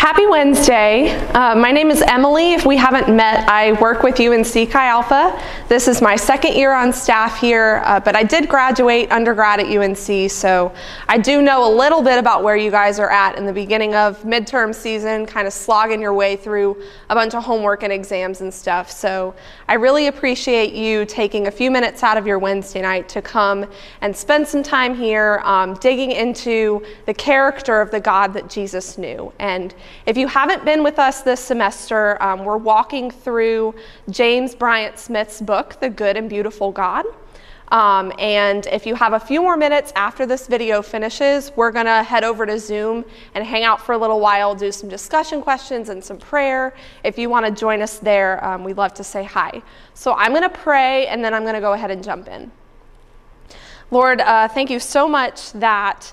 Happy Wednesday. Uh, my name is Emily. If we haven't met, I work with you UNC Chi Alpha. This is my second year on staff here, uh, but I did graduate undergrad at UNC, so I do know a little bit about where you guys are at in the beginning of midterm season, kind of slogging your way through a bunch of homework and exams and stuff. So I really appreciate you taking a few minutes out of your Wednesday night to come and spend some time here um, digging into the character of the God that Jesus knew. And if you haven't been with us this semester, um, we're walking through James Bryan Smith's book, The Good and Beautiful God. Um, and if you have a few more minutes after this video finishes, we're going to head over to Zoom and hang out for a little while, do some discussion questions and some prayer. If you want to join us there, um, we'd love to say hi. So I'm going to pray and then I'm going to go ahead and jump in. Lord, uh, thank you so much that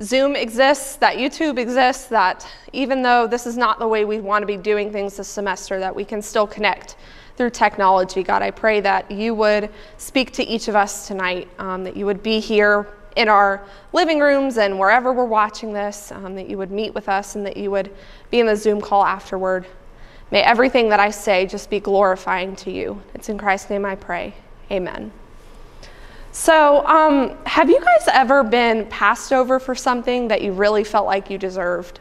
Zoom exists, that YouTube exists, that even though this is not the way we want to be doing things this semester, that we can still connect through technology. God, I pray that you would speak to each of us tonight, um, that you would be here in our living rooms and wherever we're watching this, um, that you would meet with us and that you would be in the Zoom call afterward. May everything that I say just be glorifying to you. It's in Christ's name I pray. Amen. So, um, have you guys ever been passed over for something that you really felt like you deserved?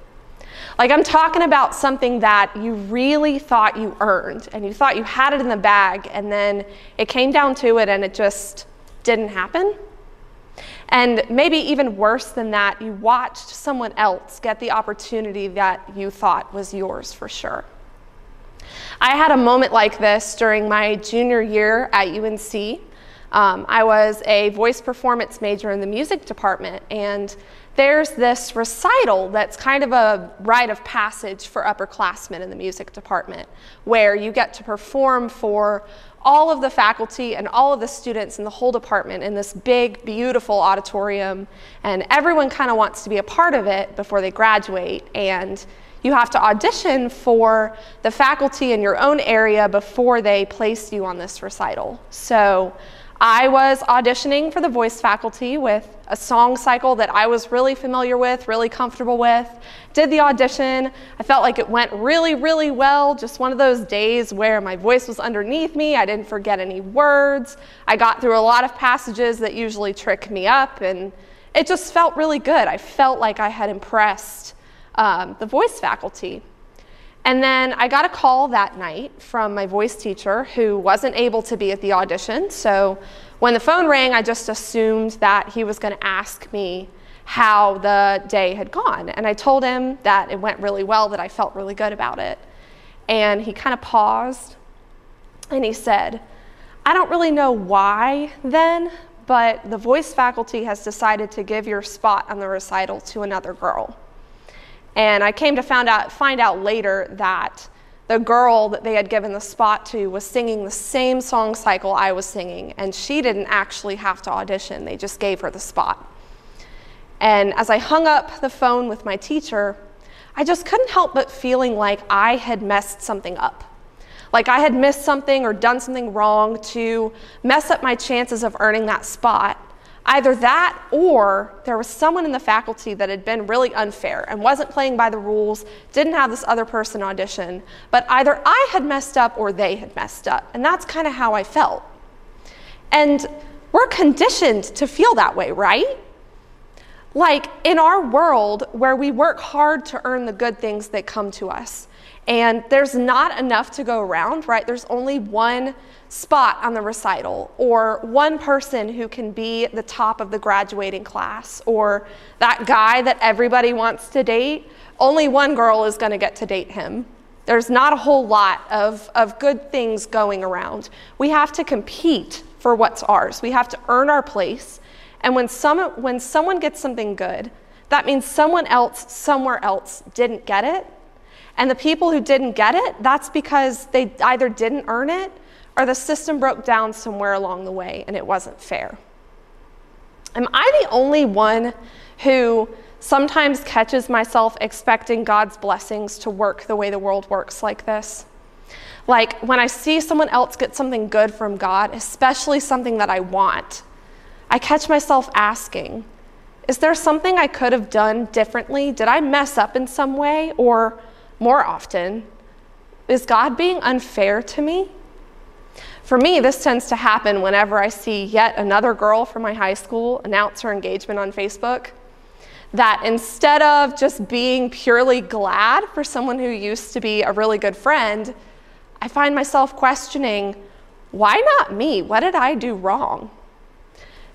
Like, I'm talking about something that you really thought you earned and you thought you had it in the bag, and then it came down to it and it just didn't happen. And maybe even worse than that, you watched someone else get the opportunity that you thought was yours for sure. I had a moment like this during my junior year at UNC. Um, I was a voice performance major in the music department, and there's this recital that's kind of a rite of passage for upperclassmen in the music department, where you get to perform for all of the faculty and all of the students in the whole department in this big, beautiful auditorium, and everyone kind of wants to be a part of it before they graduate. And you have to audition for the faculty in your own area before they place you on this recital. So I was auditioning for the voice faculty with a song cycle that I was really familiar with, really comfortable with. Did the audition. I felt like it went really, really well. Just one of those days where my voice was underneath me. I didn't forget any words. I got through a lot of passages that usually trick me up, and it just felt really good. I felt like I had impressed um, the voice faculty. And then I got a call that night from my voice teacher who wasn't able to be at the audition. So when the phone rang, I just assumed that he was going to ask me how the day had gone. And I told him that it went really well, that I felt really good about it. And he kind of paused and he said, I don't really know why then, but the voice faculty has decided to give your spot on the recital to another girl. And I came to find out, find out later that the girl that they had given the spot to was singing the same song cycle I was singing, and she didn't actually have to audition, they just gave her the spot. And as I hung up the phone with my teacher, I just couldn't help but feeling like I had messed something up. Like I had missed something or done something wrong to mess up my chances of earning that spot. Either that or there was someone in the faculty that had been really unfair and wasn't playing by the rules, didn't have this other person audition, but either I had messed up or they had messed up. And that's kind of how I felt. And we're conditioned to feel that way, right? Like in our world where we work hard to earn the good things that come to us, and there's not enough to go around, right? There's only one spot on the recital, or one person who can be the top of the graduating class, or that guy that everybody wants to date, only one girl is going to get to date him. There's not a whole lot of, of good things going around. We have to compete for what's ours, we have to earn our place. And when, some, when someone gets something good, that means someone else somewhere else didn't get it. And the people who didn't get it, that's because they either didn't earn it or the system broke down somewhere along the way and it wasn't fair. Am I the only one who sometimes catches myself expecting God's blessings to work the way the world works like this? Like when I see someone else get something good from God, especially something that I want, I catch myself asking, is there something I could have done differently? Did I mess up in some way? Or more often, is God being unfair to me? For me, this tends to happen whenever I see yet another girl from my high school announce her engagement on Facebook. That instead of just being purely glad for someone who used to be a really good friend, I find myself questioning why not me? What did I do wrong?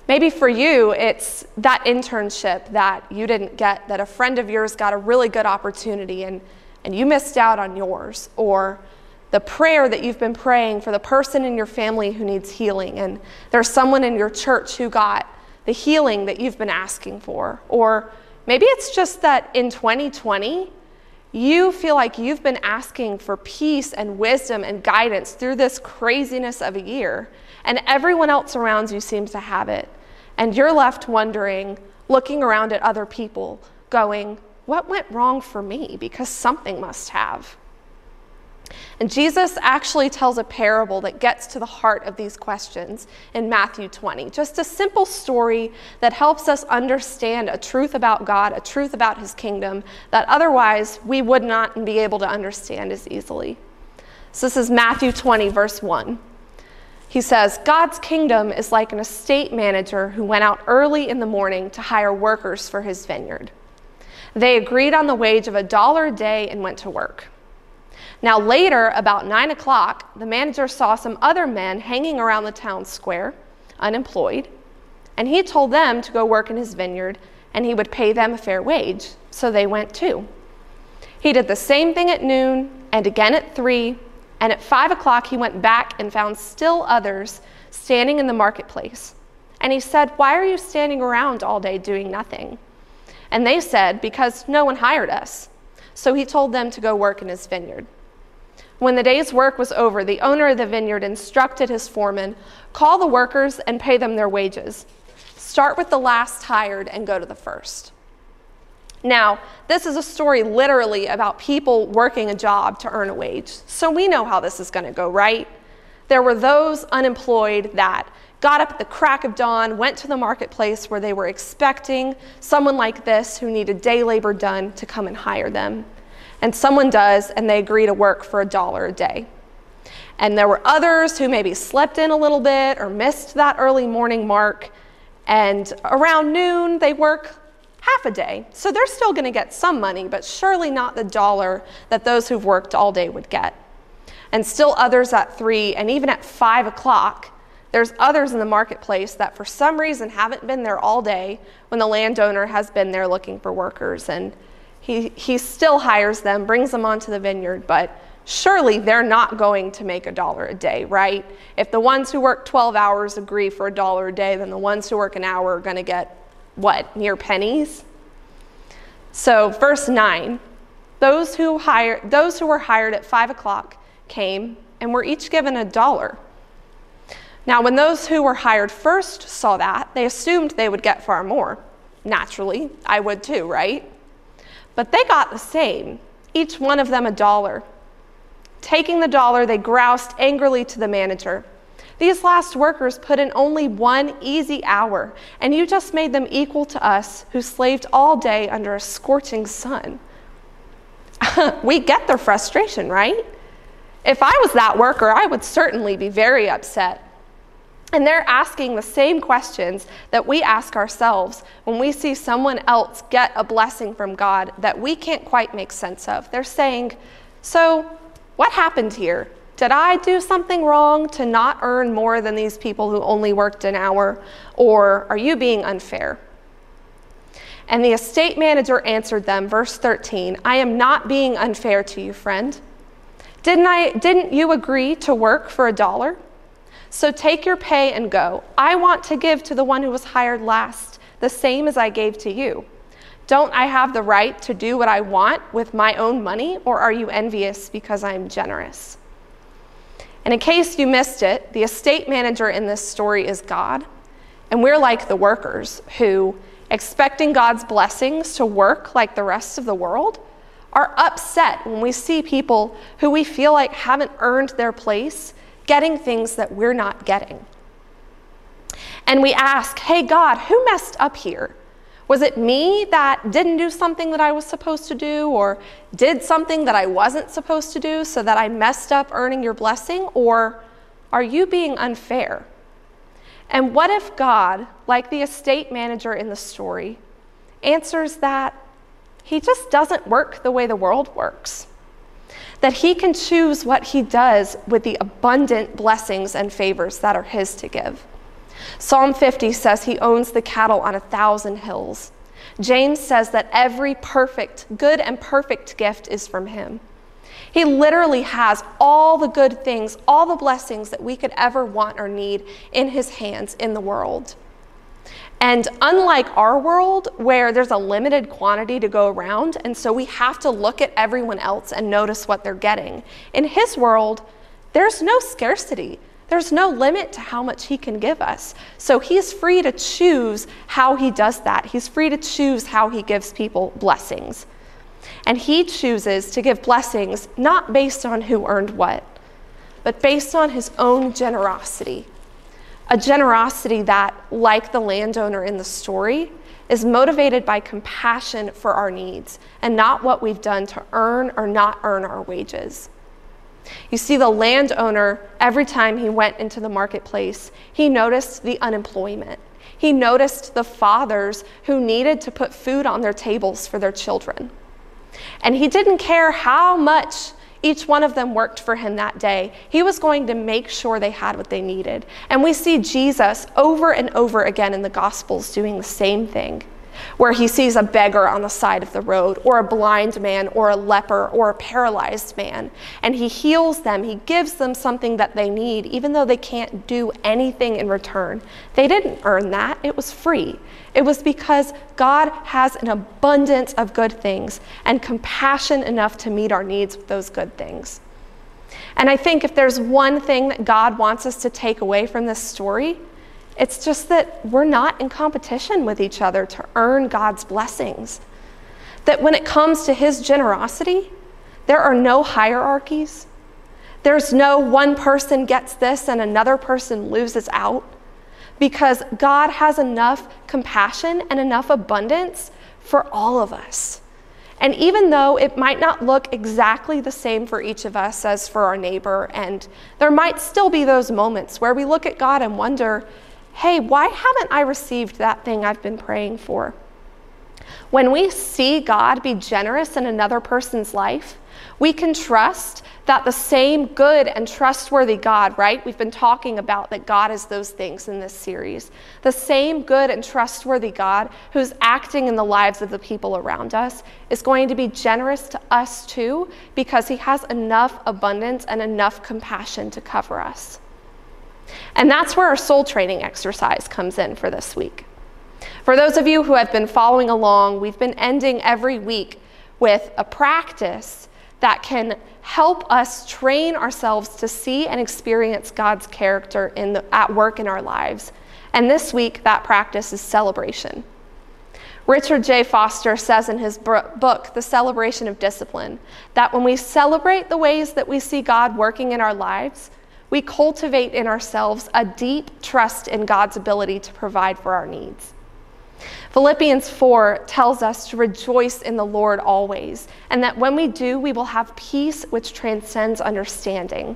Maybe for you, it's that internship that you didn't get, that a friend of yours got a really good opportunity and and you missed out on yours, or the prayer that you've been praying for the person in your family who needs healing, and there's someone in your church who got the healing that you've been asking for, or maybe it's just that in 2020, you feel like you've been asking for peace and wisdom and guidance through this craziness of a year, and everyone else around you seems to have it. And you're left wondering, looking around at other people, going, what went wrong for me? Because something must have. And Jesus actually tells a parable that gets to the heart of these questions in Matthew 20. Just a simple story that helps us understand a truth about God, a truth about his kingdom that otherwise we would not be able to understand as easily. So this is Matthew 20, verse 1. He says, God's kingdom is like an estate manager who went out early in the morning to hire workers for his vineyard. They agreed on the wage of a dollar a day and went to work. Now, later, about nine o'clock, the manager saw some other men hanging around the town square, unemployed, and he told them to go work in his vineyard and he would pay them a fair wage. So they went too. He did the same thing at noon and again at three, and at five o'clock he went back and found still others standing in the marketplace. And he said, Why are you standing around all day doing nothing? And they said, Because no one hired us. So he told them to go work in his vineyard. When the day's work was over, the owner of the vineyard instructed his foreman call the workers and pay them their wages. Start with the last hired and go to the first. Now, this is a story literally about people working a job to earn a wage. So we know how this is going to go, right? There were those unemployed that got up at the crack of dawn, went to the marketplace where they were expecting someone like this who needed day labor done to come and hire them. And someone does, and they agree to work for a dollar a day. And there were others who maybe slept in a little bit or missed that early morning mark. And around noon, they work half a day. So they're still going to get some money, but surely not the dollar that those who've worked all day would get. And still others at three and even at five o'clock there's others in the marketplace that for some reason haven't been there all day when the landowner has been there looking for workers. And he, he still hires them, brings them onto the vineyard, but surely they're not going to make a dollar a day, right? If the ones who work 12 hours agree for a dollar a day, then the ones who work an hour are going to get what, near pennies? So, verse 9 those who, hired, those who were hired at 5 o'clock came and were each given a dollar. Now, when those who were hired first saw that, they assumed they would get far more. Naturally, I would too, right? But they got the same, each one of them a dollar. Taking the dollar, they groused angrily to the manager. These last workers put in only one easy hour, and you just made them equal to us who slaved all day under a scorching sun. we get their frustration, right? If I was that worker, I would certainly be very upset. And they're asking the same questions that we ask ourselves when we see someone else get a blessing from God that we can't quite make sense of. They're saying, So, what happened here? Did I do something wrong to not earn more than these people who only worked an hour? Or are you being unfair? And the estate manager answered them, verse 13 I am not being unfair to you, friend. Didn't, I, didn't you agree to work for a dollar? So take your pay and go. I want to give to the one who was hired last, the same as I gave to you. Don't I have the right to do what I want with my own money, or are you envious because I'm generous? And in case you missed it, the estate manager in this story is God. And we're like the workers who, expecting God's blessings to work like the rest of the world, are upset when we see people who we feel like haven't earned their place getting things that we're not getting. And we ask, hey, God, who messed up here? Was it me that didn't do something that I was supposed to do or did something that I wasn't supposed to do so that I messed up earning your blessing? Or are you being unfair? And what if God, like the estate manager in the story, answers that he just doesn't work the way the world works? That he can choose what he does with the abundant blessings and favors that are his to give. Psalm 50 says he owns the cattle on a thousand hills. James says that every perfect, good and perfect gift is from him. He literally has all the good things, all the blessings that we could ever want or need in his hands in the world. And unlike our world, where there's a limited quantity to go around, and so we have to look at everyone else and notice what they're getting, in his world, there's no scarcity. There's no limit to how much He can give us. So He's free to choose how He does that. He's free to choose how He gives people blessings. And He chooses to give blessings not based on who earned what, but based on His own generosity. A generosity that, like the landowner in the story, is motivated by compassion for our needs and not what we've done to earn or not earn our wages. You see, the landowner, every time he went into the marketplace, he noticed the unemployment. He noticed the fathers who needed to put food on their tables for their children. And he didn't care how much each one of them worked for him that day. He was going to make sure they had what they needed. And we see Jesus over and over again in the Gospels doing the same thing where he sees a beggar on the side of the road, or a blind man, or a leper, or a paralyzed man, and he heals them. He gives them something that they need, even though they can't do anything in return. They didn't earn that, it was free. It was because God has an abundance of good things and compassion enough to meet our needs with those good things. And I think if there's one thing that God wants us to take away from this story, it's just that we're not in competition with each other to earn God's blessings. That when it comes to His generosity, there are no hierarchies. There's no one person gets this and another person loses out. Because God has enough compassion and enough abundance for all of us. And even though it might not look exactly the same for each of us as for our neighbor, and there might still be those moments where we look at God and wonder, hey, why haven't I received that thing I've been praying for? When we see God be generous in another person's life, we can trust that the same good and trustworthy God, right? We've been talking about that God is those things in this series. The same good and trustworthy God who's acting in the lives of the people around us is going to be generous to us too because he has enough abundance and enough compassion to cover us. And that's where our soul training exercise comes in for this week. For those of you who have been following along, we've been ending every week with a practice that can help us train ourselves to see and experience God's character the, at work in our lives. And this week, that practice is celebration. Richard J. Foster says in his book, The Celebration of Discipline, that when we celebrate the ways that we see God working in our lives, we cultivate in ourselves a deep trust in God's ability to provide for our needs. Philippians 4 tells us to rejoice in the Lord always, and that when we do, we will have peace which transcends understanding.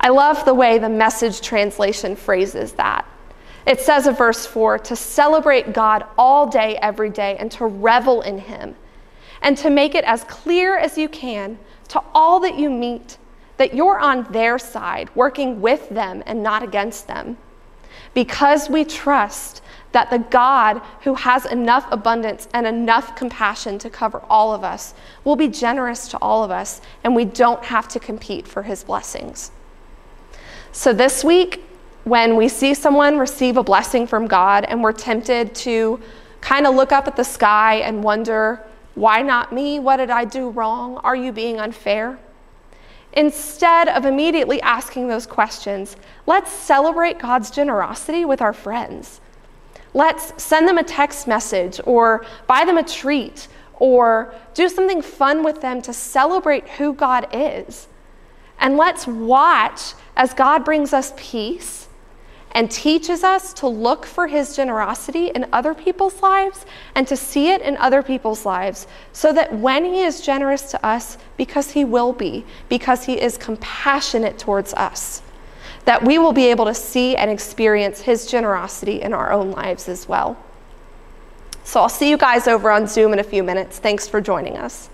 I love the way the message translation phrases that. It says in verse 4 to celebrate God all day, every day, and to revel in Him, and to make it as clear as you can to all that you meet that you're on their side, working with them and not against them. Because we trust that the God who has enough abundance and enough compassion to cover all of us will be generous to all of us, and we don't have to compete for his blessings. So this week, when we see someone receive a blessing from God and we're tempted to kind of look up at the sky and wonder, why not me? What did I do wrong? Are you being unfair? Instead of immediately asking those questions, let's celebrate God's generosity with our friends. Let's send them a text message or buy them a treat or do something fun with them to celebrate who God is. And let's watch as God brings us peace and teaches us to look for his generosity in other people's lives and to see it in other people's lives so that when he is generous to us, because he will be, because he is compassionate towards us, that we will be able to see and experience his generosity in our own lives as well. So I'll see you guys over on Zoom in a few minutes. Thanks for joining us.